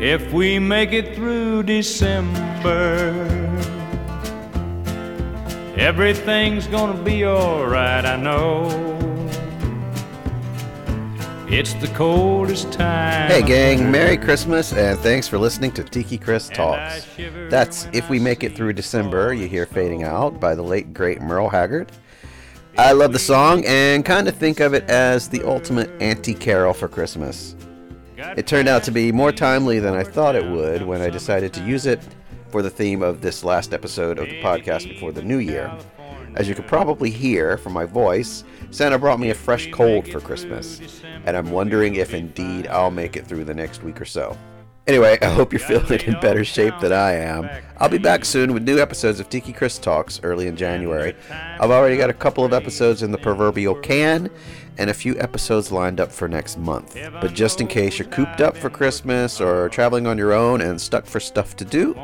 if we make it through December. Everything's gonna be alright, I know. It's the coldest time. Hey, gang, Merry Christmas, and thanks for listening to Tiki Chris Talks. That's If We Make It Through December, you hear Fading Out by the late, great Merle Haggard. I love the song and kind of think of it as the ultimate anti carol for Christmas. It turned out to be more timely than I thought it would when I decided to use it for the theme of this last episode of the podcast before the new year. As you could probably hear from my voice, Santa brought me a fresh cold for Christmas, and I'm wondering if indeed I'll make it through the next week or so. Anyway, I hope you're feeling in better shape than I am. I'll be back soon with new episodes of Tiki Chris Talks early in January. I've already got a couple of episodes in the proverbial can and a few episodes lined up for next month. But just in case you're cooped up for Christmas or traveling on your own and stuck for stuff to do,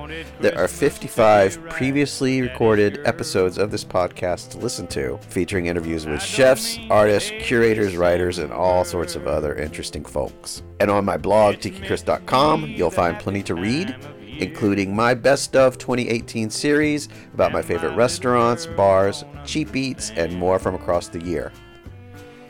there are 55 previously recorded episodes of this podcast to listen to, featuring interviews with chefs, artists, curators, writers, and all sorts of other interesting folks. And on my blog, tikichris.com, you'll find plenty to read including my Best of 2018 series about my favorite restaurants, bars, cheap eats, and more from across the year.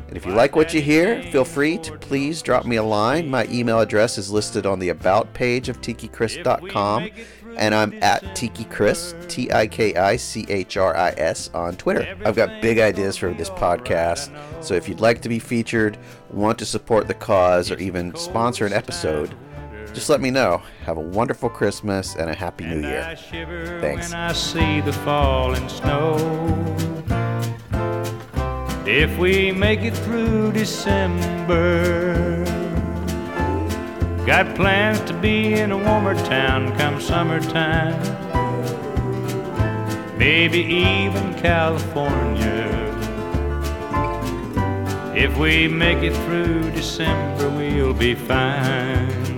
And if you like what you hear, feel free to please drop me a line. My email address is listed on the About page of tikichris.com, and I'm at tikichris, T I K I C H R I S, on Twitter. I've got big ideas for this podcast, so if you'd like to be featured, want to support the cause, or even sponsor an episode, just let me know. Have a wonderful Christmas and a happy New Year. Thanks. When I see the falling snow. If we make it through December, got plans to be in a warmer town come summertime. Maybe even California. If we make it through December, we'll be fine.